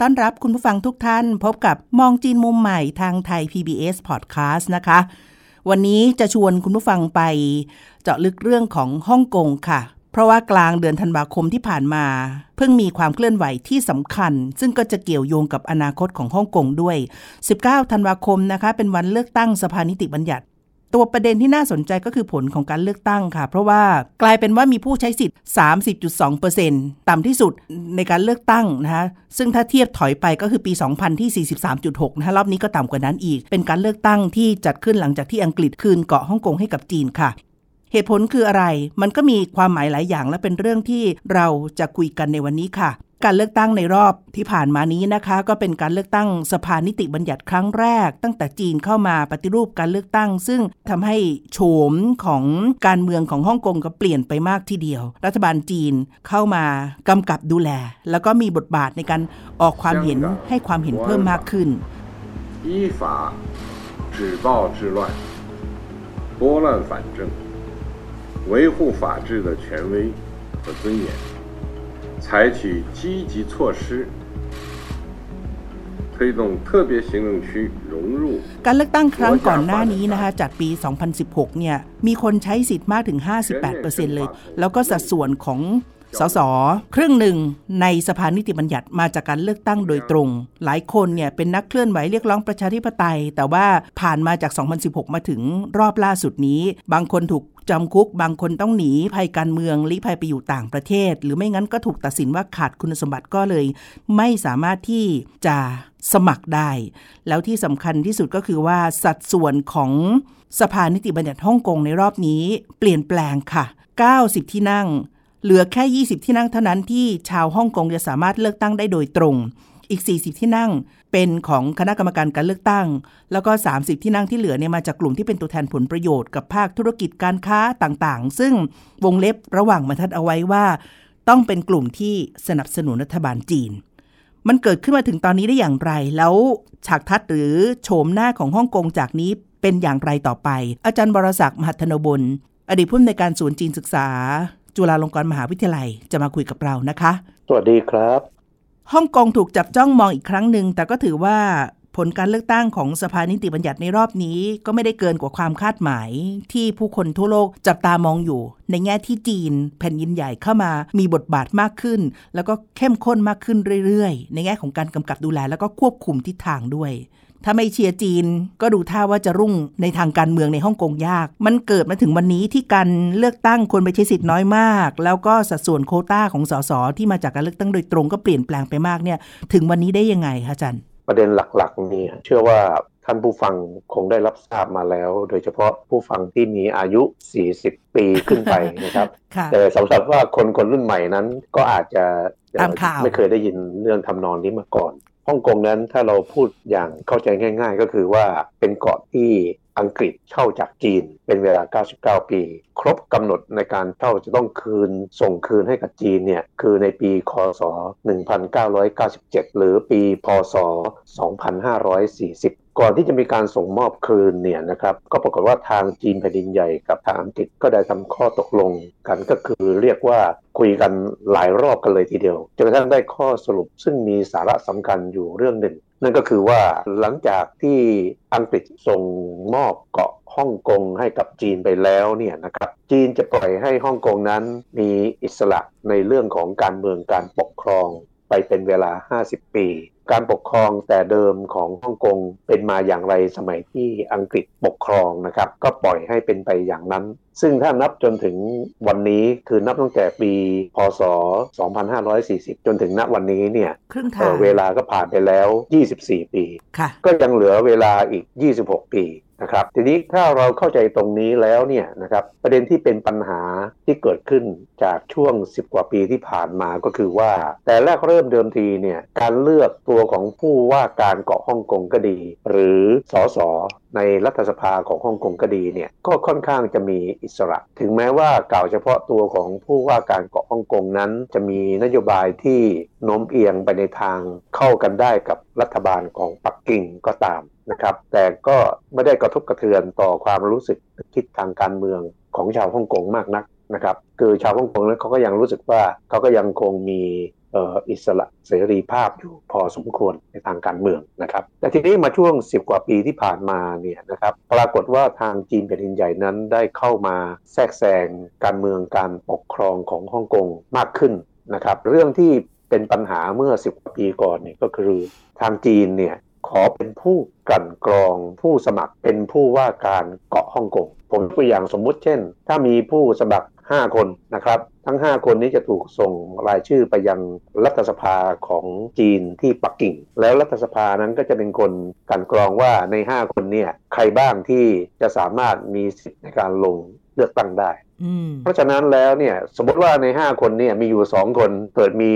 ต้อนรับคุณผู้ฟังทุกท่านพบกับมองจีนมุมใหม่ทางไทย PBS Podcast นะคะ วันนี้จะชวนคุณผู้ฟังไปเจาะลึกเรื่องของฮ่องกงค่ะ เพราะว่ากลางเดือนธันวาคมที่ผ่านมา เพิ่งมีความเคลื่อนไหวที่สำคัญ ซึ่งก็จะเกี่ยวโยงกับอนาคตของฮ่องกงด้วย 19 ธันวาคมนะคะ เป็นวันเลือกตั้งสภานิติบัญญัติ ตัวประเด็นที่น่าสนใจก็คือผลของการเลือกตั้งค่ะ เพราะว่ากลายเป็นว่ามีผู้ใช้สิทธิ์ 30.2%ต่ำที่สุดในการเลือกตั้งนะคะซึ่งถ้าเทียบถอยไปก็คือปี 2000 ที่ 43.6 นะคะรอบนี้ก็ต่ำกว่านั้นอีก เป็นการเลือกตั้งที่จัดขึ้นหลังจากที่อังกฤษคืนเกาะฮ่องกงให้กับจีนค่ะ เหตุผลคืออะไร มันก็มีความหมายหลายอย่างและเป็นเรื่องที่เราจะคุยกันในวันนี้ค่ะ การเลือกตั้งในรอบที่ผ่านมานี้นะคะ ก็เป็นการเลือกตั้งสภานิติบัญญัติครั้งแรก ตั้งแต่จีนเข้ามาปฏิรูปการเลือกตั้ง ซึ่งทำให้โฉมของการเมืองของฮ่องกงก็เปลี่ยนไปมากทีเดียว รัฐบาลจีนเข้ามากำกับดูแล แล้วก็มีบทบาทในการออกความเห็นให้ความเห็นเพิ่มมากขึ้น 依法止暴制乱，拨乱反正， 维护法治的权威和尊严，采取积极措施，推动特别行政区融入 การเลือกตั้งครั้งก่อนหน้านี้นะคะจัดปี 2016 เนี่ย มีคนใช้สิทธิ์มากถึง 58%เลย แล้วก็สัดส่วนของ สสครึ่งหนึ่งในสภานิติบัญญัติมาจากการเลือกตั้งโดยตรง หลายคนเนี่ยเป็นนักเคลื่อนไหวเรียกร้องประชาธิปไตย แต่ว่าผ่านมาจาก 2016 มาถึงรอบล่าสุดนี้ บางคนถูกจำคุก บางคนต้องหนีภัยการเมืองลี้ภัยไปอยู่ต่างประเทศ หรือไม่งั้นก็ถูกตัดสินว่าขาดคุณสมบัติก็เลย ไม่สามารถที่จะสมัครได้ แล้วที่สำคัญที่สุดก็คือว่าสัดส่วนของสภานิติบัญญัติฮ่องกงในรอบนี้ เปลี่ยนแปลงค่ะ 90 ที่นั่ง เหลือแค่ 20 ที่นั่งเท่านั้นที่ชาวฮ่องกงจะสามารถเลือกตั้งได้โดยตรง อีก 40 ที่นั่งเป็นของคณะกรรมการการเลือกตั้ง แล้วก็ 30 ที่นั่งที่เหลือเนี่ยมาจากกลุ่มที่เป็นตัวแทนผลประโยชน์กับภาคธุรกิจการค้าต่างๆ ซึ่งวงเล็บระหว่างบรรทัดเอาไว้ว่า ต้องเป็นกลุ่มที่สนับสนุนรัฐบาลจีน มันเกิดขึ้นมาถึงตอนนี้ได้อย่างไร แล้วฉากทัศน์หรือโฉมหน้าของฮ่องกงจากนี้เป็นอย่างไรต่อไป อาจารย์บรศักดิ์มหัทนบลอดีตผู้อำนวยการศูนย์จีนศึกษา จุฬาลงกรณ์มหาวิทยาลัยจะมาคุยกับเรานะคะ สวัสดีครับฮ่องกงถูกจับจ้องมองอีกครั้งหนึ่งแต่ก็ถือว่าผลการเลือกตั้งของสภานิติบัญญัติในรอบนี้ ก็ไม่ได้เกินกว่าความคาดหมาย ที่ผู้คนทั่วโลกจับตามองอยู่ ในแง่ที่จีน แผ่นดินใหญ่เข้ามามีบทบาทมากขึ้น แล้วก็เข้มข้นมากขึ้นเรื่อยๆ ในแง่ของการกำกับดูแลแล้วก็ควบคุมทิศทางด้วย ถ้าไม่เชียร์จีน ก็ดูท่าว่าจะรุ่งในทางการเมืองในฮ่องกงยาก มันเกิดมาถึงวันนี้ที่การเลือกตั้งคนไปใช้สิทธิ์น้อยมาก แล้วก็สัดส่วนโควต้าของสสที่มาจากการเลือกตั้งโดยตรงก็เปลี่ยนแปลงไปมากเนี่ยถึงวันนี้ได้ยังไงคะอาจารย์ประเด็นหลักๆนี้เชื่อว่าท่านผู้ฟังคงได้รับทราบมาแล้ว โดยเฉพาะผู้ฟังที่มีอายุ 40 ปีขึ้นไปนะครับค่ะแต่สำหรับว่าคนคนรุ่นใหม่นั้นก็อาจจะตามข่าวไม่เคยได้ยินเรื่องทำนองนี้มาก่อน ฮ่องกงนั้นถ้าเราพูดอย่างเข้าใจง่าย ๆ ก็คือว่าเป็นเกาะที่อังกฤษเช่าจากจีนเป็นเวลา 99 ปี ครบกำหนดในการเช่าจะต้องคืนส่งคืนให้กับจีนเนี่ยคือในปีคศ 1997 หรือปีพศ 2540 ก่อนที่จะมีการส่งมอบคืนเนี่ยนะครับก็ปรากฏว่าทางจีนแผ่นดินใหญ่กับทางอังกฤษก็ได้ทำข้อตกลงกันก็คือเรียกว่าคุยกันหลายรอบกันเลยทีเดียวจนกระทั่งได้ข้อสรุปซึ่งมีสาระสำคัญอยู่เรื่องหนึ่ง นั่นก็คือว่าหลังจากที่อังกฤษส่งมอบเกาะฮ่องกงให้กับจีนไปแล้วเนี่ยนะครับจีนจะปล่อยให้ฮ่องกงนั้นมีอิสระในเรื่องของการเมืองการปกครอง ไปเป็นเวลา 50 ปี การปกครองแต่เดิมของฮ่องกงเป็นมาอย่างไรสมัยที่อังกฤษปกครองนะครับ ก็ปล่อยให้เป็นไปอย่างนั้น ซึ่งถ้านับจนถึงวันนี้คือนับตั้งแต่ปี พศ 2540 จนถึงณวันนี้เนี่ยครึ่งเอ่ทางอเวลาก็ผ่านไปแล้ว 24 ปีค่ะก็ยังเหลือเวลาอีก 26 ปี นะครับทีนี้ถ้าเราเข้าใจตรงนี้แล้วเนี่ยนะครับประเด็นที่เป็นปัญหาที่เกิดขึ้นจากช่วง 10 กว่าปีที่ผ่านมาก็คือว่า แต่แรกเริ่มเดิมทีเนี่ยการเลือกตัวของผู้ว่าการเกาะฮ่องกงก็ดี หรือสสในรัฐสภาของฮ่องกงก็ดีเนี่ยก็ค่อนข้างจะมีอิสระ ถึงแม้ว่ากล่าวเฉพาะตัวของผู้ว่าการเกาะฮ่องกงนั้น จะมีนโยบายที่โน้มเอียงไปในทางเข้ากันได้กับรัฐบาลของปักกิ่งก็ตาม นะครับ แต่ก็ไม่ได้กระทบกระเทือนต่อความรู้สึกคิดทางการเมืองของชาวฮ่องกงมากนักนะครับคือชาวฮ่องกงนั้นเขาก็ยังรู้สึกว่าเขาก็ยังคงมีอิสระเสรีภาพอยู่พอสมควรในทางการเมืองนะครับ แต่ทีนี้มาช่วง 10 กว่าปีที่ผ่านมาเนี่ยนะครับปรากฏว่าทางจีนแผ่นดินใหญ่นั้นได้เข้ามาแทรกแซงการเมืองการปกครองของฮ่องกงมากขึ้นนะครับ เรื่องที่เป็นปัญหาเมื่อ 10 กว่าปีก่อนเนี่ยก็คือทางจีนเนี่ย ขอเป็นผู้กันกรองผู้สมัครเป็นผู้ว่าการเกาะฮ่องกงผมตัวอย่างสมมุติเช่น ถ้ามีผู้สมัคร 5 คนนะครับ ทั้ง 5 คนนี้จะถูกส่งรายชื่อไปยังรัฐสภาของจีนที่ปักกิ่ง แล้วรัฐสภานั้นก็จะเป็นคนกันกรองว่าใน 5 คนเนี่ยใครบ้างที่จะสามารถมีสิทธิ์ในการลง เลือกตั้งได้เพราะฉะนั้นแล้วเนี่ยสมมติว่าใน5คนเนี่ยมีอยู่2คนเกิดมี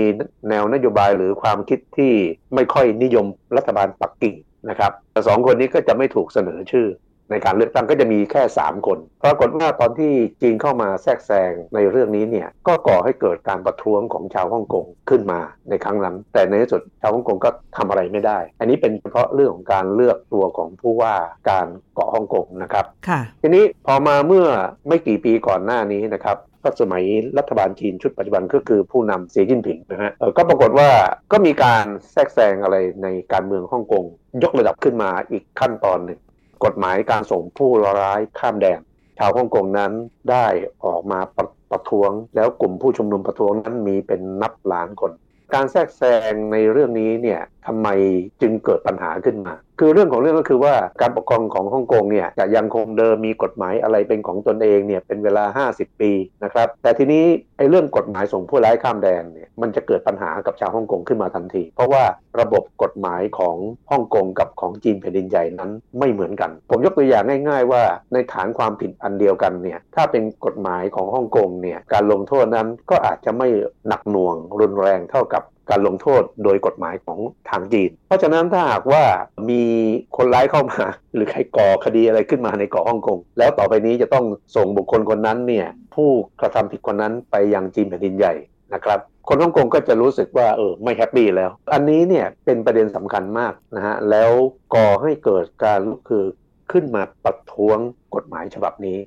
แนวนโยบายหรือความคิดที่ไม่ค่อยนิยมรัฐบาลปักกิ่งนะครับแต่สองคนนี้ก็จะไม่ถูกเสนอชื่อ ในการเลือกตั้งก็จะมีแค่ 3 คนปรากฏว่าตอนที่จีนเข้ามาแทรกแซงในเรื่องนี้เนี่ยก็ก่อให้เกิดการประท้วงของชาวฮ่องกงขึ้นมาในครั้งนั้น แต่ในที่สุดชาวฮ่องกงก็ทำอะไรไม่ได้ อันนี้เป็นเฉพาะเรื่องของการเลือกตัวของผู้ว่าการเกาะฮ่องกงนะครับค่ะทีนี้พอมาเมื่อไม่กี่ปีก่อนหน้านี้นะครับก็สมัยรัฐบาลจีนชุดปัจจุบันก็คือผู้นำเสียจิ้นผิงนะฮะก็ปรากฏว่าก็มีการแทรกแซงอะไรในการเมืองฮ่องกงยกระดับขึ้นมาอีกขั้นตอนหนึ่ง กฎหมายการส่งผู้ร้ายข้ามแดน ชาวฮ่องกงนั้นได้ออกมาประประท้วง แล้วกลุ่มผู้ชุมนุมประท้วงนั้นมีเป็นนับล้านคน การแทรกแซงในเรื่องนี้เนี่ยทำไมจึงเกิดปัญหาขึ้นมา คือเรื่องของเรื่องก็คือว่าการปกครองของฮ่องกงเนี่ยจะยังคงเดิมมีกฎหมายอะไรเป็นของตนเองเนี่ยเป็นเวลา 50 ปีนะครับ แต่ทีนี้ไอ้เรื่องกฎหมายส่งผู้ร้ายข้ามแดนเนี่ยมันจะเกิดปัญหากับชาวฮ่องกงขึ้นมาทันที เพราะว่าระบบกฎหมายของฮ่องกงกับของจีนแผ่นดินใหญ่นั้นไม่เหมือนกัน ผมยกตัวอย่างง่าย ๆ ว่าในฐานความผิดอันเดียวกันเนี่ยถ้าเป็นกฎหมายของฮ่องกงเนี่ยการลงโทษนั้นก็อาจจะไม่หนักหน่วงรุนแรงเท่ากับ การลงโทษโดยกฎหมายของทางจีน เพราะฉะนั้นถ้าหากว่ามีคนร้ายเข้ามา หรือใครก่อคดีอะไรขึ้นมาในเกาะฮ่องกง แล้วต่อไปนี้จะต้องส่งบุคคลคนนั้นเนี่ยผู้กระทำผิดคนนั้นไปยังจีนแผ่นดินใหญ่นะครับคนฮ่องกงก็จะรู้สึกว่าเออไม่แฮปปี้แล้ว อันนี้เนี่ยเป็นประเด็นสำคัญมากนะฮะแล้วก่อให้เกิดการคือขึ้นมาประท้วงกฎหมายฉบับนี้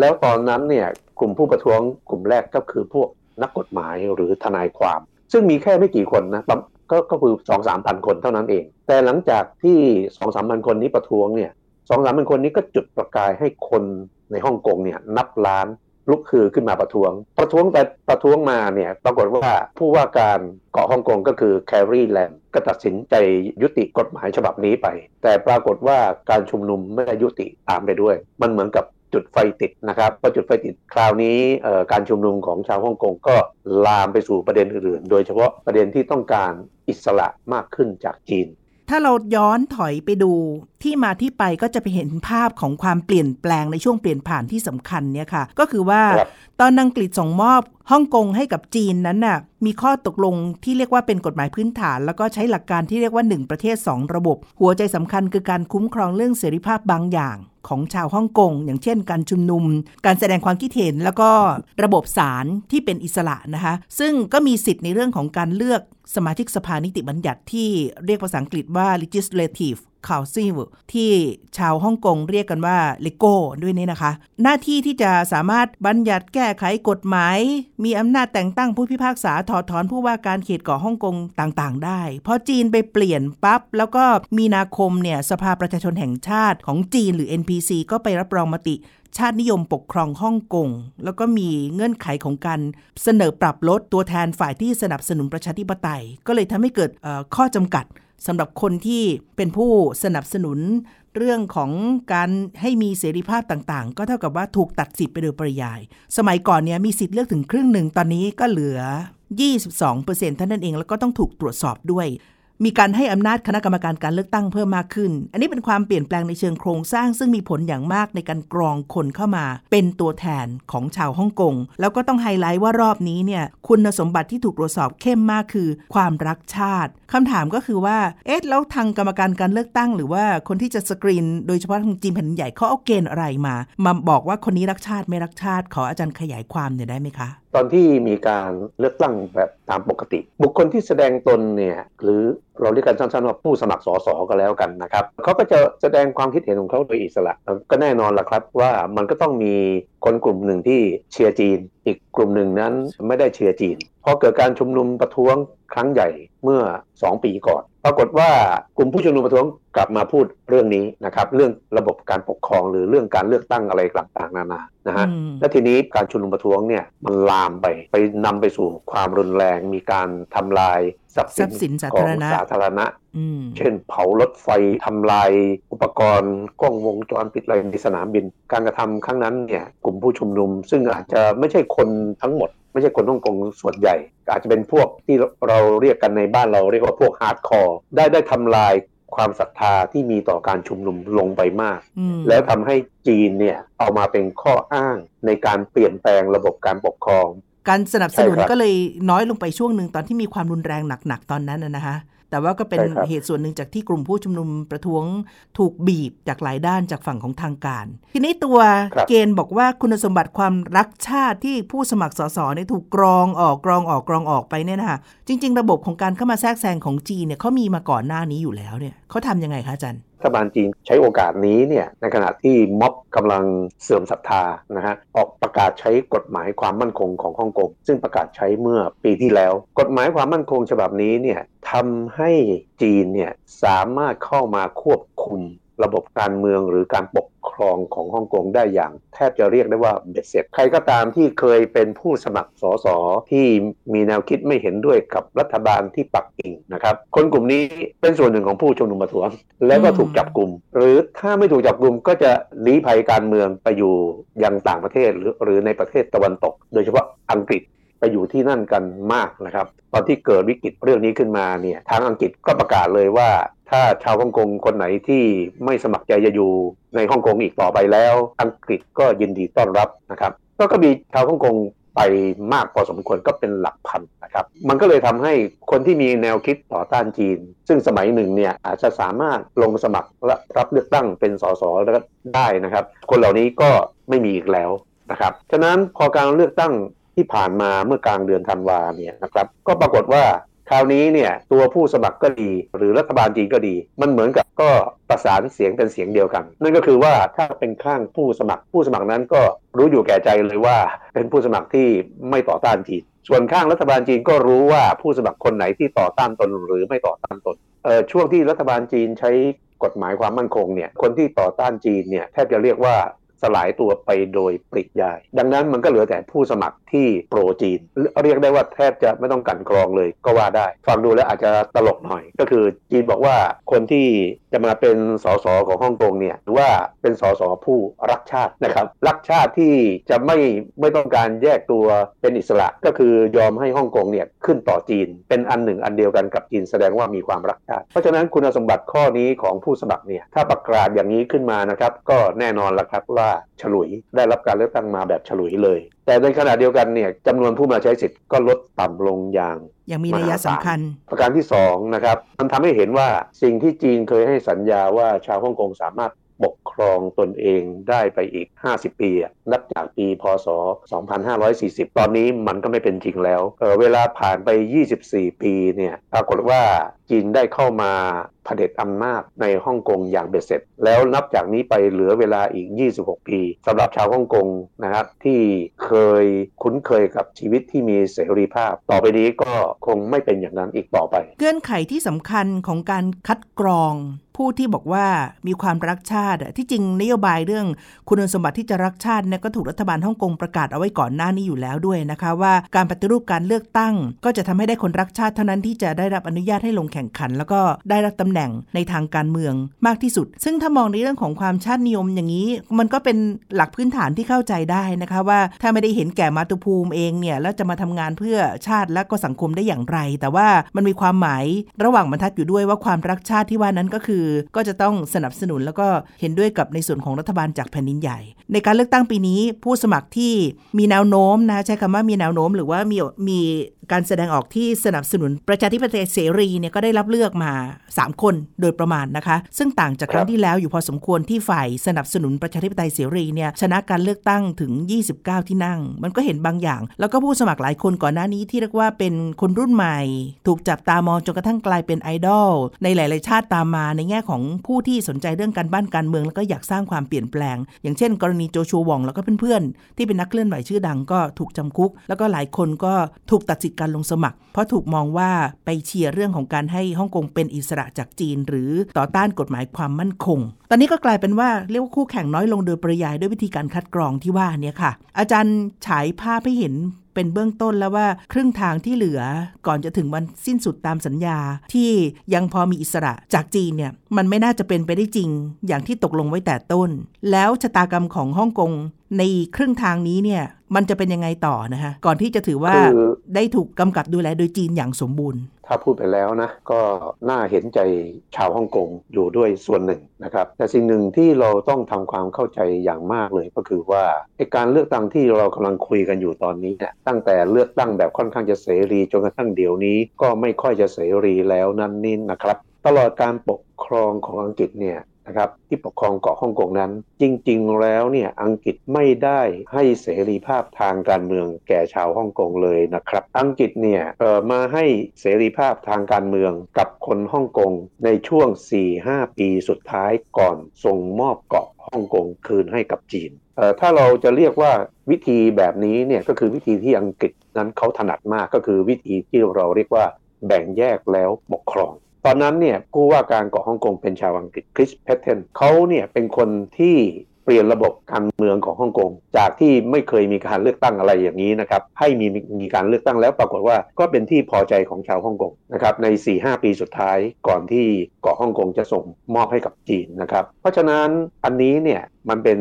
แล้วตอนนั้นเนี่ยกลุ่มผู้ประท้วงกลุ่มแรกก็คือพวกนักกฎหมายหรือทนายความ ซึ่งมีแค่ไม่กี่คนนะก็ก็คือสองสามพันคนเท่านั้นเอง แต่หลังจากที่สองสามพันคนนี้ประท้วงเนี่ยสองสามพันคนนี้ก็จุดประกายให้คนในฮ่องกงเนี่ยนับล้านลุกคือขึ้นมาประท้วง ประท้วงแต่ประท้วงมาเนี่ยปรากฏว่าผู้ว่าการเกาะฮ่องกงก็คือแครีแลนด์ก็ตัดสินใจยุติกฎหมายฉบับนี้ไป แต่ปรากฏว่าการชุมนุมไม่ได้ยุติตามไปด้วย มันเหมือนกับ จุดไฟติดนะครับพอจุดไฟติดคราวนี้การชุมนุมของชาวฮ่องกงก็ลามไปสู่ประเด็นอื่นๆ โดยเฉพาะประเด็นที่ต้องการอิสระมากขึ้นจากจีน ถ้าเราย้อนถอยไปดูที่มาที่ไปก็จะไปเห็นภาพของความเปลี่ยนแปลงในช่วงเปลี่ยนผ่านที่สำคัญเนี่ยค่ะ ก็คือว่าตอนอังกฤษส่งมอบฮ่องกงให้กับจีนนั้นน่ะมีข้อตกลงที่เรียกว่าเป็นกฎหมายพื้นฐาน แล้วก็ใช้หลักการที่เรียกว่า 1 ประเทศ 2 ระบบ หัวใจสำคัญคือการคุ้มครองเรื่องเสรีภาพบางอย่างของชาวฮ่องกงอย่างเช่น การชุมนุม การแสดงความคิดเห็นแล้วก็ระบบศาลที่เป็นอิสระนะคะซึ่งก็มีสิทธิ์ในเรื่องของการเลือกสมาชิกสภานิติบัญญัติที่เรียกภาษาอังกฤษว่า legislative Council ที่ชาวฮ่องกงเรียกกันว่าเลโก้ด้วยนี่นะคะ หน้าที่ที่จะสามารถบัญญัติแก้ไขกฎหมาย มีอำนาจแต่งตั้งผู้พิพากษาถอดถอนผู้ว่าการเขตเกาะฮ่องกงต่างๆ ได้พอจีนไปเปลี่ยนปับ๊บแล้วก็มีนาคมเนี่ยสภาประชาชนแห่งชาติของจีนหรือ NPC ก็ไปรับรองมติชาตินิยมปกครองฮ่องกง แล้วก็มีเงื่อนไขของการเสนอปรับลดตัวแทนฝ่ายที่สนับสนุนประชาธิปไตย ก็เลยทำให้เกิดข้อจำกัด สำหรับคนที่เป็นผู้สนับสนุนเรื่องของการให้มีเสรีภาพต่างๆ ก็เท่ากับว่าถูกตัดสิทธิ์ไปโดยปริยาย สมัยก่อนเนี้ยมีสิทธิ์เลือกถึงครึ่งหนึ่งตอนนี้ก็เหลือ 22%เท่านั้นเองแล้วก็ต้องถูกตรวจสอบด้วย มีการให้อำนาจคณะกรรมการการเลือกตั้งเพิ่มมากขึ้น อันนี้เป็นความเปลี่ยนแปลงในเชิงโครงสร้าง ซึ่งมีผลอย่างมากในการกรองคนเข้ามา เป็นตัวแทนของชาวฮ่องกง แล้วก็ต้องไฮไลท์ว่ารอบนี้เนี่ย คุณสมบัติที่ถูกตรวจสอบเข้มมากคือ ความรักชาติคำถามก็คือว่า เอ๊ะ แล้วทางกรรมการการเลือกตั้ง หรือว่าคนที่จะสกรีน โดยเฉพาะทางจีนแผ่นใหญ่เขาเอาเกณฑ์อะไรมา มาบอกว่าคนนี้รักชาติไม่รักชาติ ขออาจารย์ขยายความเนี่ยได้ไหมคะ ตอนที่มีการเลือกตั้งแบบตามปกติ บุคคลที่แสดงตนเนี่ยหรือเราเรียกกันสั้นๆว่าผู้สมัครสสก็แล้วกันนะครับเขาก็จะแสดงความคิดเห็นของเขาโดยอิสระ ก็แน่นอนละครับว่ามันก็ต้องมีคนกลุ่มหนึ่งที่เชียร์จีน อีกกลุ่มหนึ่งนั้นไม่ได้เชียร์จีนพอเกิดการชุมนุมประท้วงครั้งใหญ่เมื่อ 2 ปีก่อน ปรากฏว่ากลุ่มผู้ชุมนุมประท้วงกลับมาพูดเรื่องนี้นะครับ เรื่องระบบการปกครองหรือเรื่องการเลือกตั้งอะไรต่างๆนานานะฮะและทีนี้การชุมนุมประท้วงเนี่ยมันลามไปไปนำไปสู่ความรุนแรง มีการทำลายทรัพย์สินของสาธารณะ เช่นเผารถไฟทำลายอุปกรณ์กล้องวงจรปิดอะไรในสนามบิน การกระทำครั้งนั้นเนี่ยกลุ่มผู้ชุมนุม ซึ่งอาจจะไม่ใช่คนทั้งหมด ไม่ใช่คนฮ่องกงส่วนใหญ่ อาจจะเป็นพวกที่เราเรียกกันในบ้านเราเรียกว่าพวก hardcore ได้ได้ทำลายความศรัทธาที่มีต่อการชุมนุมลงไปมาก แล้วทำให้จีนเนี่ยเอามาเป็นข้ออ้างในการเปลี่ยนแปลงระบบการปกครอง การสนับสนุนก็เลยน้อยลงไปช่วงหนึ่งตอนที่มีความรุนแรงหนักๆตอนนั้นนะคะ แต่ว่าก็เป็นเหตุส่วนหนึ่งจากที่กลุ่มผู้ชุมนุมประท้วงถูกบีบจากหลายด้านจากฝั่งของทางการ ทีนี้ตัวเกณฑ์บอกว่าคุณสมบัติความรักชาติที่ผู้สมัครสสเนี่ยถูกกรองออกกรองออกกรองออกไปเนี่ยนะคะจริง ๆ ระบบของการเข้ามาแทรกแซงของจีนเนี่ยเขามีมาก่อนหน้านี้อยู่แล้วเนี่ยเขาทำยังไงคะอาจารย์รั ฐบาลจีนใช้โอกาสนี้เนี่ยในขณะที่ม็อบกำลังเสื่อมศรัทธานะฮะออกประกาศใช้กฎหมายความมั่นคงของฮ่องกงซึ่งประกาศใช้เมื่อปีที่แล้ว กฎหมายความมั่นคงฉบับนี้เนี่ยทำให้จีนเนี่ยสามารถเข้ามาควบคุม ระบบการเมืองหรือการปกครองของฮ่องกงได้อย่าง แทบจะเรียกได้ว่าเบ็ดเสร็จ ใครก็ตามที่เคยเป็นผู้สมัครสสที่มีแนวคิดไม่เห็นด้วยกับรัฐบาลที่ปักกิ่งนะครับ คนกลุ่มนี้เป็นส่วนหนึ่งของผู้ชุมนุมประท้วง แล้วก็ถูกจับกลุ่ม หรือถ้าไม่ถูกจับกลุ่มก็จะลี้ภัยการเมืองไปอยู่ยังต่างประเทศหรือหรือในประเทศตะวันตก โดยเฉพาะอังกฤษไปอยู่ที่นั่นกันมากนะครับ ตอนที่เกิดวิกฤตเรื่องนี้ขึ้นมาเนี่ยทางอังกฤษก็ประกาศเลยว่า ถ้าชาวฮ่องกงคนไหนที่ไม่สมัครใจจะอยู่ในฮ่องกงอีกต่อไปแล้ว อังกฤษก็ยินดีต้อนรับนะครับ ก็ก็มีชาวฮ่องกงไปมากพอสมควรก็เป็นหลักพันนะครับ มันก็เลยทำให้คนที่มีแนวคิดต่อต้านจีน ซึ่งสมัยหนึ่งเนี่ยอาจจะสามารถลงสมัครและรับเลือกตั้งเป็นสสได้นะครับ คนเหล่านี้ก็ไม่มีอีกแล้วนะครับ ฉะนั้นพอการเลือกตั้งที่ผ่านมาเมื่อกลางเดือนธันวาเนี่ยนะครับ ก็ปรากฏว่า คราวนี้เนี่ยตัวผู้สมัครก็ดี หรือรัฐบาลจีนก็ดี มันเหมือนกับก็ประสานเสียงเป็นเสียงเดียวกัน นั่นก็คือว่าถ้าเป็นข้างผู้สมัครผู้สมัครนั้นก็รู้อยู่แก่ใจเลยว่า เป็นผู้สมัครที่ไม่ต่อต้านจีน ส่วนข้างรัฐบาลจีนก็รู้ว่าผู้สมัครคนไหนที่ต่อต้านตนหรือไม่ต่อต้านตนเอ่อช่วงที่รัฐบาลจีนใช้กฎหมายความมั่นคงเนี่ยคนที่ต่อต้านจีนเนี่ยแทบจะเรียกว่า สลายตัวไปโดยปริยาย ดังนั้นมันก็เหลือแต่ผู้สมัครที่โปรจีน เรียกได้ว่าแทบจะไม่ต้องกันกรองเลยก็ว่าได้ ฟังดูแล้วอาจจะตลกหน่อย ก็คือจีนบอกว่าคนที่จะมาเป็นสสของฮ่องกงเนี่ยหรือว่าเป็นสสผู้รักชาตินะครับรักชาติที่จะไม่ไม่ต้องการแยกตัวเป็นอิสระก็คือยอมให้ฮ่องกงเนี่ยขึ้นต่อจีน เป็นอันหนึ่งอันเดียวกันกับจีนแสดงว่ามีความรักชาติเพราะฉะนั้นคุณสมบัติข้อนี้ของผู้สมัครเนี่ยถ้าประกาศอย่างนี้ขึ้นมานะครับก็แน่นอนละครับว่าฉลุย ได้รับการเลือกตั้งมาแบบฉลุยเลย แต่ในขณะเดียวกันเนี่ยจำนวนผู้มาใช้สิทธิ์ก็ลดต่ำลงอย่างยังมีนัยสำคัญ ประการที่2นะครับมันทำให้เห็นว่าสิ่งที่จีนเคยให้สัญญาว่าชาวฮ่องกงสามารถ ปกครองตนเองได้ไปอีก 50 ปีนับจากปีพศ 2540 ตอนนี้มันก็ไม่เป็นจริงแล้วเเวลาผ่านไป 24 ปีเนี่ยปรากฏว่าจีนได้เข้ามาเผด็จอำนาจในฮ่องกงอย่างเบ็ดเสร็จ แล้วนับจากนี้ไปเหลือเวลาอีก 26 ปีสำหรับชาวฮ่องกงนะครับที่เคยคุ้นเคยกับชีวิตที่มีเสรีภาพ ต่อไปนี้ก็คงไม่เป็นอย่างนั้นอีกต่อไป เงื่อนไขที่สำคัญของการคัดกรอง ผู้ที่บอกว่ามีความรักชาติ ที่จริงนโยบายเรื่องคุณสมบัติที่จะรักชาติเนี่ยก็ถูกรัฐบาลฮ่องกงประกาศเอาไว้ก่อนหน้านี้อยู่แล้วด้วยนะคะ ว่าการปฏิรูปการเลือกตั้ง ก็จะทำให้ได้คนรักชาติเท่านั้นที่จะได้รับอนุญาตให้ลงแข่งขัน แล้วก็ได้รับตำแหน่งในทางการเมืองมากที่สุด ซึ่งถ้ามองในเรื่องของความชาตินิยมอย่างนี้ มันก็เป็นหลักพื้นฐานที่เข้าใจได้นะคะว่าถ้าไม่ได้เห็นแก่มาตุภูมิเองเนี่ยแล้วจะมาทำงานเพื่อชาติและก็สังคมได้อย่างไร แต่ว่ามันมีความหมายระหว่างบรรทัดอยู่ด้วยว่าความรักชาติที่ว่านั้นก็คือก็จะต้องสนับสนุนแล้วก็เห็นด้วยกับในส่วนของรัฐบาลจากแผ่นดินใหญ่ ในการเลือกตั้งปีนี้ผู้สมัครที่มีแนวโน้มนะใช้คำว่ามีแนวโน้ม หรือว่ามีมี การแสดงออกที่สนับสนุนประชาธิปไตยเสรีเนี่ยก็ได้รับเลือกมา 3 คนโดยประมาณนะคะ ซึ่งต่างจากครั้งที่แล้วอยู่พอสมควรที่ฝ่ายสนับสนุนประชาธิปไตยเสรีเนี่ยชนะการเลือกตั้งถึง 29 ที่นั่ง มันก็เห็นบางอย่าง แล้วก็ผู้สมัครหลายคนก่อนหน้านี้ที่เรียกว่าเป็นคนรุ่นใหม่ ถูกจับตามองจนกระทั่งกลายเป็นไอดอลในหลาย ๆ ชาติตามมาในแง่ของผู้ที่สนใจเรื่องการบ้านการเมืองแล้วก็อยากสร้างความเปลี่ยนแปลง อย่างเช่น กรณีโจชัววองแล้วก็เพื่อน ๆ ที่เป็นนักเคลื่อนไหวชื่อดังก็ถูกจำคุก แล้วก็หลายคนก็ถูกตัดสิทธิ์การลงสมัคร เพราะถูกมองว่าไปเชียร์เรื่องของการให้ฮ่องกงเป็นอิสระจากจีน หรือต่อต้านกฎหมายความมั่นคง ตอนนี้ก็กลายเป็นว่าเรียกว่าคู่แข่งน้อยลงโดยปริยายด้วยวิธีการคัดกรองที่ว่าเนี่ยค่ะ อาจารย์ฉายภาพให้เห็น เป็นเบื้องต้นแล้วว่าครึ่งทางที่เหลือก่อนจะถึงวันสิ้นสุดตามสัญญาที่ยังพอมีอิสระจากจีนเนี่ยมันไม่น่าจะเป็นไปได้จริง อย่างที่ตกลงไว้แต่ต้น แล้วชะตากรรมของฮ่องกงในครึ่งทางนี้เนี่ยมันจะเป็นยังไงต่อนะคะก่อนที่จะถือว่าได้ถูกกำกับดูแลโดยจีนอย่างสมบูรณ์ ถ้าพูดไปแล้วนะก็น่าเห็นใจชาวฮ่องกงอยู่ด้วยส่วนหนึ่งนะครับแต่สิ่งหนึ่งที่เราต้องทำความเข้าใจอย่างมากเลยก็คือว่าการเลือกตั้งที่เรากำลังคุยกันอยู่ตอนนี้เนี่ยตั้งแต่เลือกตั้งแบบค่อนข้างจะเสรีจนกระทั่งเดี๋ยวนี้ ก็ไม่ค่อยจะเสรีแล้วนั่นนี่นะครับ ตลอดการปกครองของอังกฤษเนี่ย นะครับที่ปกครองเกาะฮ่องกงนั้น จริง ๆ แล้วเนี่ยอังกฤษไม่ได้ให้เสรีภาพทางการเมืองแก่ชาวฮ่องกงเลยนะครับ อังกฤษเนี่ยเออมาให้เสรีภาพทางการเมืองกับคนฮ่องกงในช่วง 4-5 ปีสุดท้ายก่อนส่งมอบเกาะฮ่องกงคืนให้กับจีนถ้าเราจะเรียกว่าวิธีแบบนี้เนี่ยก็คือวิธีที่อังกฤษนั้นเขาถนัดมากก็คือวิธีที่เราเรียกว่าแบ่งแยกแล้วปกครอง ตอนนั้นเนี่ยผู้ว่าการเกาะฮ่องกงเป็นชาวอังกฤษคริสเพทเทนเขาเนี่ยเป็นคนที่เปลี่ยนระบบการ มืองของฮ่องกงจากที่ไม่เคยมีการเลือกตั้งอะไรอย่างนี้นะครับให้มีมีการเลือกตั้งแล้วปรากฏว่าก็เป็นที่พอใจของชาวฮ่องกงนะครับใน 4-5 ปีสุดท้ายก่อนที่เกาะฮ่องกงจะส่งมอบให้กับจีนนะครับเพราะฉะนั้นอันนี้เนี่ยมันเป็น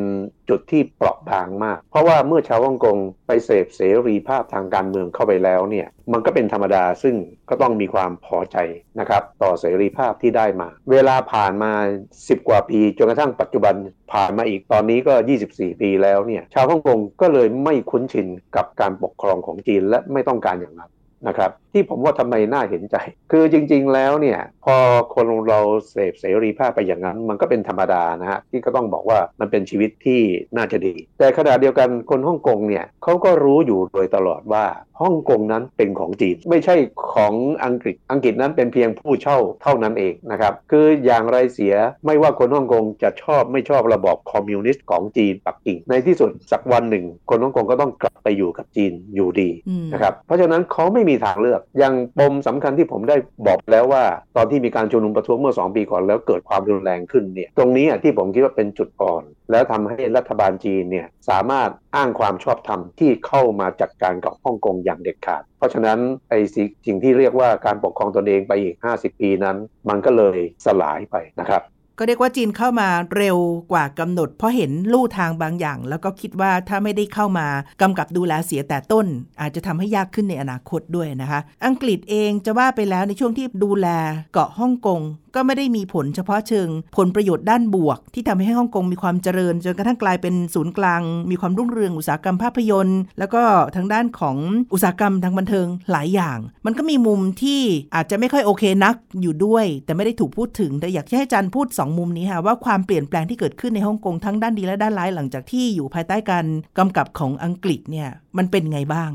จุดที่เปราะบางมาก เพราะว่าเมื่อชาวฮ่องกงไปเสพเสรีภาพทางการเมืองเข้าไปแล้วเนี่ยมันก็เป็นธรรมดาซึ่งก็ต้องมีความพอใจนะครับต่อเสรีภาพที่ได้มา เวลาผ่านมา 10 กว่าปีจนกระทั่งปัจจุบันผ่านมาอีกตอนนี้ก็ 24ปีแล้วเนี่ยชาวฮ่องกงก็เลยไม่คุ้นชินกับการปกครองของจีนและไม่ต้องการอย่างนั้น นะครับที่ผมว่าทำไมน่าเห็นใจ คือจริงๆแล้วเนี่ยพอคนเราเสพเสรีภาพไปอย่างนั้น มันก็เป็นธรรมดานะฮะที่ก็ต้องบอกว่ามันเป็นชีวิตที่น่าจะดี แต่ขณะเดียวกันคนฮ่องกงเนี่ยเขาก็รู้อยู่โดยตลอดว่าฮ่องกงนั้นเป็นของจีน ไม่ใช่ของอังกฤษอังกฤษนั้นเป็นเพียงผู้เช่าเท่านั้นเองนะครับคืออย่างไรเสียไม่ว่าคนฮ่องกงจะชอบไม่ชอบระบอบคอมมิวนิสต์ของจีนปักกิ่งในที่สุดสักวันหนึ่ง คนฮ่องกงก็ต้องกลับไปอยู่กับจีนอยู่ดีนะครับเพราะฉะนั้นเขาไม่มีทางเลือก อย่างปมสำคัญที่ผมได้บอกแล้วว่า ตอนที่มีการชุมนุมประท้วงเมื่อ 2 ปีก่อนแล้วเกิดความรุนแรงขึ้นเนี่ยตรงนี้ที่ผมคิดว่าเป็นจุดอ่อน แล้วทำให้รัฐบาลจีนเนี่ยสามารถอ้างความชอบธรรมที่เข้ามาจัดการกับฮ่องกงอย่างเด็ดขาด เพราะฉะนั้นไอ้สิ่งที่เรียกว่าการปกครองตนเองไปอีก 50 ปีนั้น มันก็เลยสลายไปนะครับ ก็เรียกว่าจีนเข้ามาเร็วกว่ากำหนด เพราะเห็นลู่ทางบางอย่าง แล้วก็คิดว่าถ้าไม่ได้เข้ามากำกับดูแลเสียแต่ต้น อาจจะทำให้ยากขึ้นในอนาคตด้วยนะคะ อังกฤษเองจะว่าไปแล้วในช่วงที่ดูแลเกาะฮ่องกง ก็ไม่ได้มีผลเฉพาะเชิง ผลประโยชน์ด้านบวก ที่ทำให้ฮ่องกงมีความเจริญ จนกระทั่งกลายเป็นศูนย์กลาง มีความรุ่งเรืองอุตสาหกรรมภาพยนตร์ แล้วก็ทางด้านของอุตสาหกรรมทางบันเทิงหลายอย่าง มันก็มีมุมที่อาจจะไม่ค่อยโอเคนักอยู่ด้วย แต่ไม่ได้ถูกพูดถึง แต่อยากให้อาจารย์พูด 2 มุมนี้ค่ะว่าความเปลี่ยนแปลงที่เกิดขึ้นในฮ่องกงทั้งด้านดีและด้านร้ายหลังจากที่อยู่ภายใต้การกำกับของอังกฤษเนี่ยมันเป็นไงบ้าง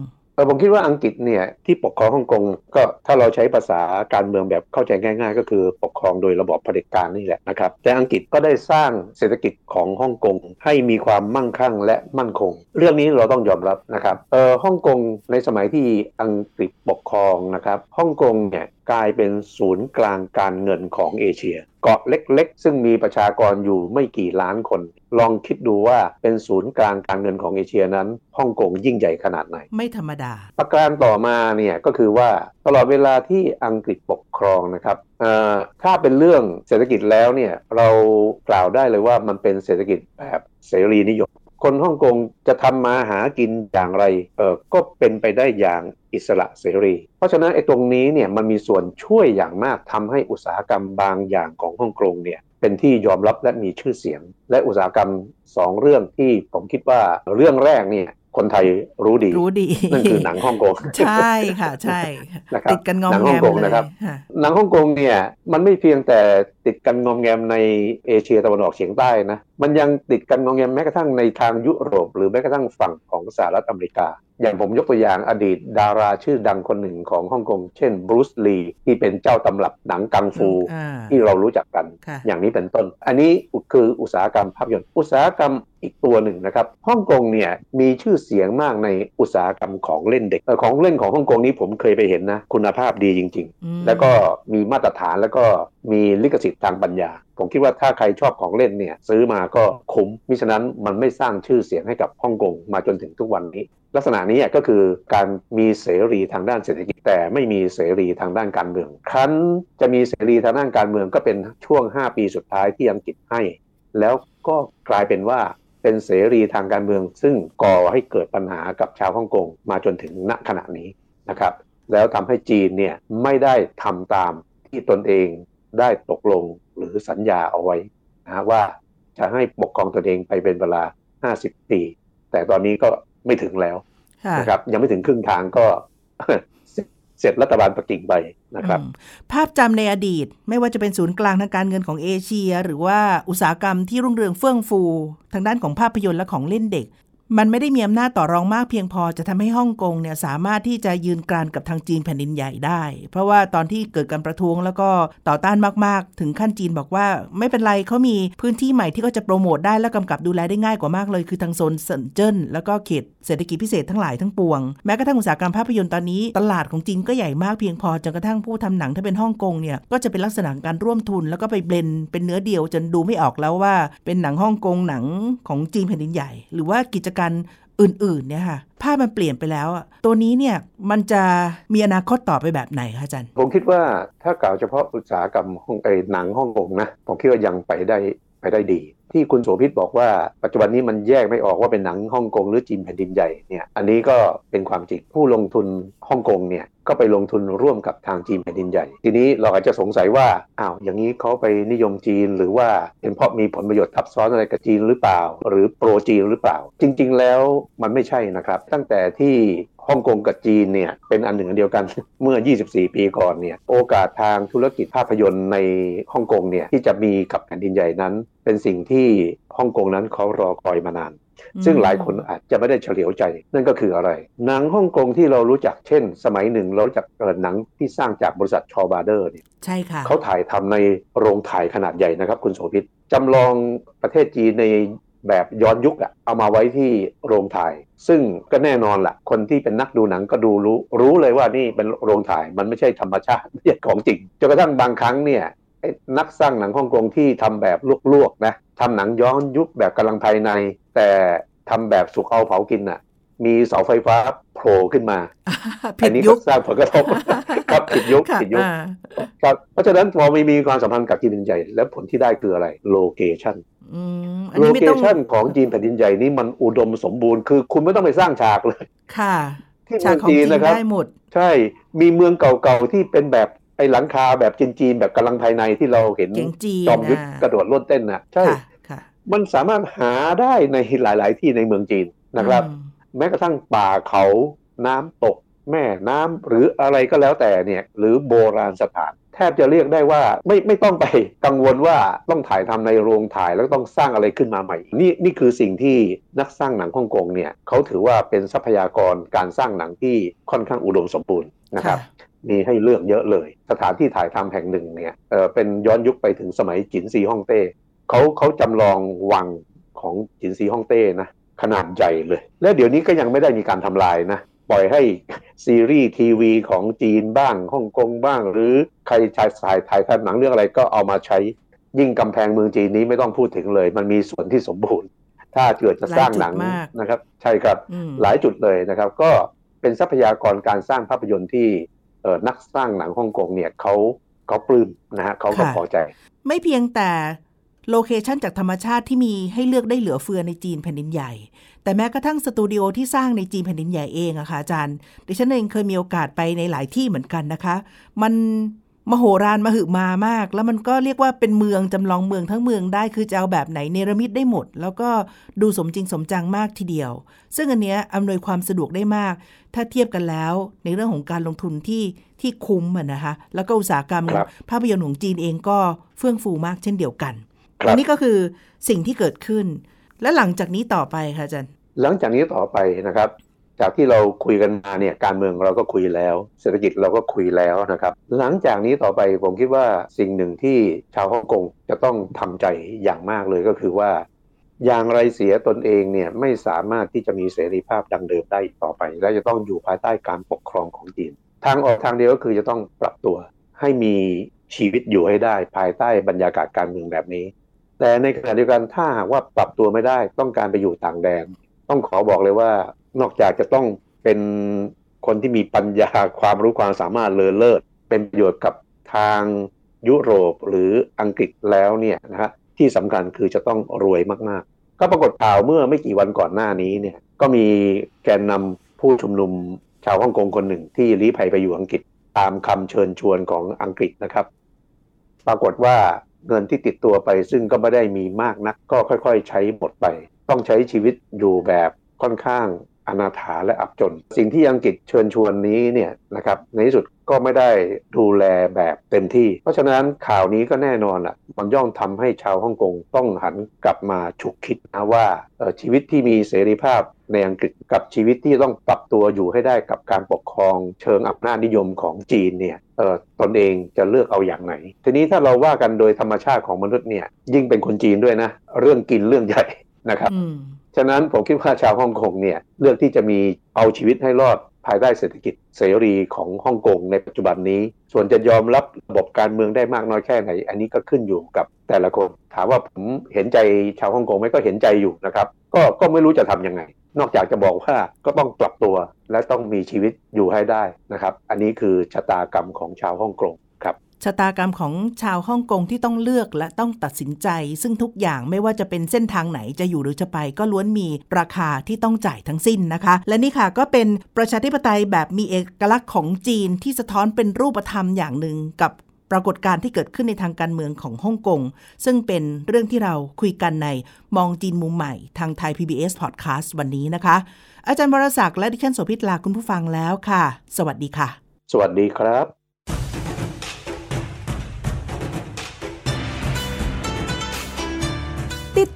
ผมคิดว่าอังกฤษเนี่ยที่ปกครองฮ่องกงก็ถ้าเราใช้ภาษาการเมืองแบบเข้าใจง่าย ๆ ก็คือปกครองโดยระบอบเผด็จการนี่แหละนะครับแต่อังกฤษก็ได้สร้างเศรษฐกิจของฮ่องกงให้มีความมั่งคั่งและมั่นคง เรื่องนี้เราต้องยอมรับนะครับเออฮ่องกงในสมัยที่อังกฤษปกครองนะครับฮ่องกงเนี่ย กลายเป็นศูนย์กลางการเงินของเอเชีย เกาะเล็กๆ ซึ่งมีประชากรอยู่ไม่กี่ล้านคน ลองคิดดูว่าเป็นศูนย์กลางการเงินของเอเชียนั้นฮ่องกงยิ่งใหญ่ขนาดไหน ไม่ธรรมดา ประการต่อมาเนี่ยก็คือว่าตลอดเวลาที่อังกฤษปกครองนะครับถ้าเป็นเรื่องเศรษฐกิจแล้วเนี่ยเรากล่าวได้เลยว่ามันเป็นเศรษฐกิจแบบเสรีนิยมคนฮ่องกงจะทำมาหากินอย่างไรเออก็เป็นไปได้อย่าง อิสระเสรี เพราะฉะนั้นไอ้ตรงนี้เนี่ยมันมีส่วนช่วยอย่างมากทำให้อุตสาหกรรมบางอย่างของฮ่องกงเนี่ยเป็นที่ยอมรับและมีชื่อเสียง และอุตสาหกรรมสองเรื่องที่ผมคิดว่าเรื่องแรกเนี่ยคนไทยรู้ดีรู้ดีนั่นคือหนังฮ่องกงใช่ค่ะใช่ติดกันงอมแงมเลยนะครับหนังฮ่องกงเนี่ยมันไม่เพียงแต่ติดกันงอมแงมในเอเชียตะวันออกเฉียงใต้นะมันยังติดกันงอมแงมแม้กระทั่งในทางยุโรป หรือแม้กระทั่งฝั่งของสหรัฐอเมริกา อย่างผมยกตัวอย่างอดีตดาราชื่อดังคนหนึ่งของฮ่องกง เช่นบรูซลีที่เป็นเจ้าตำรับหนังกังฟูที่เรารู้จักกัน อย่างนี้เป็นต้น อันนี้คืออุตสาหกรรมภาพยนตร์ อุตสาหกรรมอีกตัวหนึ่งนะครับฮ่องกงเนี่ยมีชื่อเสียงมากในอุตสาหกรรมของเล่นเด็กของเล่นของฮ่องกงนี้ผมเคยไปเห็นนะคุณภาพดีจริง ๆ แล้วก็มีมาตรฐานแล้วก็มีลิขสิทธิ์ทางปัญญา ผมคิดว่าถ้าใครชอบของเล่นเนี่ยซื้อมาก็คุ้มมิฉะนั้นมันไม่สร้างชื่อเสียงให้กับฮ่องกงมาจนถึงทุกวันนี้ ลักษณะนี้ก็คือการมีเสรีทางด้านเศรษฐกิจแต่ไม่มีเสรีทางด้านการเมือง ครั้นจะมีเสรีทางด้านการเมืองก็เป็นช่วง 5 ปีสุดท้ายที่อังกฤษให้ แล้วก็กลายเป็นว่าเป็นเสรีทางการเมือง ซึ่งก่อให้เกิดปัญหากับชาวฮ่องกงมาจนถึงณขณะนี้นะครับ แล้วทำให้จีนเนี่ยไม่ได้ทำตามที่ตนเองได้ตกลงหรือสัญญาเอาไว้นะว่าจะให้ปกครองตนเองไปเป็นเวลา 50 ปี แต่ตอนนี้ก็ ไม่ถึงแล้วนะครับยังไม่ถึงครึ่งทางก็เสร็จรัฐบาลปักกิ่งไปนะครับ ภาพจำในอดีตไม่ว่าจะเป็นศูนย์กลางทางการเงินของเอเชีย หรือว่าอุตสาหกรรมที่รุ่งเรืองเฟื่องฟู ทางด้านของภาพยนตร์และของเล่นเด็ก มันไม่ได้มีอำนาจต่อรองมากเพียงพอจะทำให้ฮ่องกงเนี่ยสามารถที่จะยืนกรานกับทางจีนแผ่นดินใหญ่ได้ เพราะว่าตอนที่เกิดการประท้วงแล้วก็ต่อต้านมากๆ ถึงขั้นจีนบอกว่า ไม่เป็นไรเขามีพื้นที่ใหม่ที่เขาจะโปรโมทได้และกำกับดูแลได้ง่ายกว่ามากเลย คือทางโซนเซินเจิ้นแล้วก็เขตเศรษฐกิจพิเศษทั้งหลายทั้งปวงแม้กระทั่งอุตสาหกรรมภาพยนตร์ตอนนี้ ตลาดของจีนก็ใหญ่มากเพียงพอจนกระทั่งผู้ทำหนังถ้าเป็นฮ่องกงเนี่ยก็จะเป็นลักษณะการร่วมทุน แล้วก็ไปเบลนเป็นเนื้อเดียวจนดูไม่ออกแล้วว่า เป็นหนังฮ่องกงหนังของจีนแผ่นดินใหญ่ หรือว่ากิจกันอื่นๆเนี่ยค่ะภาพมันเปลี่ยนไปแล้วอะตัวนี้เนี่ยมันจะมีอนาคตต่อไปแบบไหนคะอาจารย์ ผมคิดว่าถ้ากล่าวเฉพาะอุตสาหกรรมห้องไอหนังฮ่องกงนะ ผมคิดว่ายังไปได้ไปได้ดี ที่คุณโสภิตบอกว่าปัจจุบันนี้มันแยกไม่ออกว่าเป็นหนังฮ่องกงหรือจีนแผ่นดินใหญ่เนี่ยอันนี้ก็เป็นความจริงผู้ลงทุนฮ่องกงเนี่ยก็ไปลงทุนร่วมกับทางจีนแผ่นดินใหญ่ ทีนี้เราอาจจะสงสัยว่าอ้าวอย่างนี้เขาไปนิยมจีนหรือว่าเป็นเพราะมีผลประโยชน์ทับซ้อนอะไรกับจีนหรือเปล่า หรือโปรจีนหรือเปล่า จริง ๆ แล้วมันไม่ใช่นะครับ ตั้งแต่ที่ฮ่องกงกับจีนเนี่ยเป็นอันหนึ่งอันเดียวกันเมื่อ 24 ปีก่อนเนี่ยโอกาสทางธุรกิจภาพยนตร์ในฮ่องกงเนี่ยที่จะมีกับแผ่นดินใหญ่นั้น เป็นสิ่งที่ฮ่องกงนั้นเขารอคอยมานาน ซึ่งหลายคนอาจจะไม่ได้เฉลียวใจ นั่นก็คืออะไร หนังฮ่องกงที่เรารู้จักเช่น สมัยหนึ่งเราจักเกิดหนังที่สร้างจากบริษัทชอบาร์เดอร์เนี่ยใช่ค่ะเขาถ่ายทำในโรงถ่ายขนาดใหญ่นะครับ คุณโสภิตจำลองประเทศจีนในแบบย้อนยุคอะเอามาไว้ที่โรงถ่าย ซึ่งก็แน่นอนละ่ะ คนที่เป็นนักดูหนังก็ดูรู้ รู้เลยว่านี่เป็นโรงถ่ายมันไม่ใช่ธรรมชาติไม่ใช่ของจริงจนกระทั่งบางครั้งเนี่ย นักสร้างหนังฮ่องกงที่ทำแบบลวกๆนะทำหนังย้อนยุคแบบกำลังภายใน แต่ทำแบบสุกเอาเผากินอะ่ะ มีเสาไฟฟ้าโผล่ขึ้นมาอันนี้ก็สร้างผลกระทบครับผิดยุคผิดยุคครับเพราะฉะนั้นพอมีมีความสัมพันธ์กับจีนแผ่นดินใหญ่ แล้วผลที่ได้คืออะไร location location ของจีนแผ่นดินใหญ่นี้มันอุดมสมบูรณ์คือคุณไม่ต้องไปสร้างฉากเลย ค่ะที่เมืองจีนนะครับได้หมดใช่มีเมืองเก่าๆที่เป็นแบบ ไอ้หลังคาแบบจีนๆแบบกำลังภายในที่เราเห็นจอมยุทธกระโดดโลดเต้นนะใช่มันสามารถหาได้ในหลาย ๆ ที่ในเมืองจีนนะครับ แม้กระทั่งป่าเขาน้ำตก แม่น้ำหรืออะไรก็แล้วแต่เนี่ย หรือโบราณสถานแทบจะเรียกได้ว่าไม่ไม่ต้องไปกังวลว่าต้องถ่ายทำในโรงถ่ายแล้วต้องสร้างอะไรขึ้นมาใหม่ นี่นี่คือสิ่งที่นักสร้างหนังฮ่องกงเนี่ยเขาถือว่าเป็นทรัพยากรการสร้างหนังที่ค่อนข้างอุดมสมบูรณ์นะครับ มีให้เลือกเยอะเลย สถานที่ถ่ายทำแห่งหนึ่งเนี่ยเออเป็นย้อนยุคไปถึงสมัยจินซีฮ่องเต้เขาเขาจำลองวังของจินซีฮ่องเต้นะขนาดใหญ่เลย และเดี๋ยวนี้ก็ยังไม่ได้มีการทำลายนะปล่อยให้ซีรีส์ทีวีของจีนบ้างฮ่องกงบ้าง หรือใครถ่ายถ่ายถ่ายทำหนังเรื่องอะไรก็เอามาใช้ ยิ่งกำแพงเมืองจีนนี้ไม่ต้องพูดถึงเลย มันมีส่วนที่สมบูรณ์ ถ้าเกิดจะสร้างหนังนะครับ ใช่ครับหลายจุดเลยนะครับ ก็เป็นทรัพยากรการสร้างภาพยนตร์ที่ นักสร้างหนังฮ่องกงเนี่ยเขาเขาปลื้มนะฮะเขาก็พอใจ ไม่เพียงแต่โลเคชันจากธรรมชาติที่มีให้เลือกได้เหลือเฟือในจีนแผ่นดินใหญ่ แต่แม้กระทั่งสตูดิโอที่สร้างในจีนแผ่นดินใหญ่เองอะค่ะอาจารย์ ดิฉันเองเคยมีโอกาสไปในหลายที่เหมือนกันนะคะ มัน มโหฬารมหึมามาก แล้วมันก็เรียกว่าเป็นเมืองจำลองเมืองทั้งเมืองได้คือจะเอาแบบไหนเนรมิตได้หมด แล้วก็ดูสมจริงสมจังมากทีเดียว ซึ่งอันเนี้ยอำนวยความสะดวกได้มาก ถ้าเทียบกันแล้ว ในเรื่องของการลงทุนที่ที่คุ้มนะคะแล้วก็อุตสาหกรรมภาพยนตร์ของจีนเองก็เฟื่องฟูมากเช่นเดียวกันอันนี้ก็คือสิ่งที่เกิดขึ้น และหลังจากนี้ต่อไปค่ะอาจารย์หลังจากนี้ต่อไปนะครับ จากที่เราคุยกันมาเนี่ยการเมืองเราก็คุยแล้ว เศรษฐกิจเราก็คุยแล้วนะครับ หลังจากนี้ต่อไปผมคิดว่าสิ่งหนึ่งที่ชาวฮ่องกงจะต้องทำใจอย่างมากเลยก็คือว่าอย่างไรเสียตนเองเนี่ยไม่สามารถที่จะมีเสรีภาพดังเดิมได้ต่อไป และจะต้องอยู่ภายใต้การปกครองของจีน ทางออกทางเดียวก็คือจะต้องปรับตัว ให้มีชีวิตอยู่ให้ได้ ภายใต้บรรยากาศการเมืองแบบนี้ แต่ในขณะเดียวกันถ้าหากว่าปรับตัวไม่ได้ต้องการไปอยู่ต่างแดน ต้องขอบอกเลยว่า นอกจากจะต้องเป็นคนที่มีปัญญาความรู้ความสามารถเลอเลิศเป็นประโยชน์กับทางยุโรปหรืออังกฤษแล้วเนี่ยนะฮะที่สำคัญคือจะต้องรวยมากๆ ก็ปรากฏข่าวเมื่อไม่กี่วันก่อนหน้านี้เนี่ยก็มีแกนนำผู้ชุมนุมชาวฮ่องกงคนหนึ่งที่ลี้ภัยไปอยู่อังกฤษตามคำเชิญชวนของอังกฤษนะครับ ปรากฏว่าเงินที่ติดตัวไปซึ่งก็ไม่ได้มีมากนัก ก็ค่อย ๆ ใช้หมดไป ต้องใช้ชีวิตอยู่แบบค่อนข้าง อนาถาและอับจน สิ่งที่อังกฤษเชิญชวนนี้เนี่ยนะครับในที่สุดก็ไม่ได้ดูแลแบบเต็มที่ เพราะฉะนั้นข่าวนี้ก็แน่นอนอะมันย่อมทำให้ชาวฮ่องกงต้องหันกลับมาฉุกคิดนะว่าชีวิตที่มีเสรีภาพในอังกฤษกับชีวิตที่ต้องปรับตัวอยู่ให้ได้กับการปกครองเชิงอำนาจนิยมของจีนเนี่ยเออตนเองจะเลือกเอาอย่างไหน ทีนี้ถ้าเราว่ากันโดยธรรมชาติของมนุษย์เนี่ยยิ่งเป็นคนจีนด้วยนะ เรื่องกินเรื่องใหญ่นะครับ ฉะนั้นผมคิดว่าชาวฮ่องกงเนี่ยเลือกที่จะมีเอาชีวิตให้รอดภายใต้เศรษฐกิจเสรีของฮ่องกงในปัจจุบันนี้ ส่วนจะยอมรับระบบการเมืองได้มากน้อยแค่ไหน อันนี้ก็ขึ้นอยู่กับแต่ละคน ถามว่าผมเห็นใจชาวฮ่องกงไหมก็เห็นใจอยู่นะครับ ก็ก็ไม่รู้จะทํำยังไง นอกจากจะบอกว่าก็ต้องปรับตัวและต้องมีชีวิตอยู่ให้ได้นะครับ อันนี้คือชะตากรรมของชาวฮ่องกง ชะตากรรมของชาวฮ่องกงที่ต้องเลือกและต้องตัดสินใจ ซึ่งทุกอย่างไม่ว่าจะเป็นเส้นทางไหนจะอยู่หรือจะไป ก็ล้วนมีราคาที่ต้องจ่ายทั้งสิ้นนะคะ และนี่ค่ะก็เป็นประชาธิปไตยแบบมีเอกลักษณ์ของจีนที่สะท้อนเป็นรูปธรรมอย่างหนึ่งกับปรากฏการณ์ที่เกิดขึ้นในทางการเมืองของฮ่องกง ซึ่งเป็นเรื่องที่เราคุยกันในมองจีนมุมใหม่ทางไทย PBS Podcast วันนี้นะคะ อาจารย์บรศักดิ์และดิฉันโสภิตลาคุณผู้ฟังแล้วค่ะ สวัสดีค่ะ สวัสดีครับ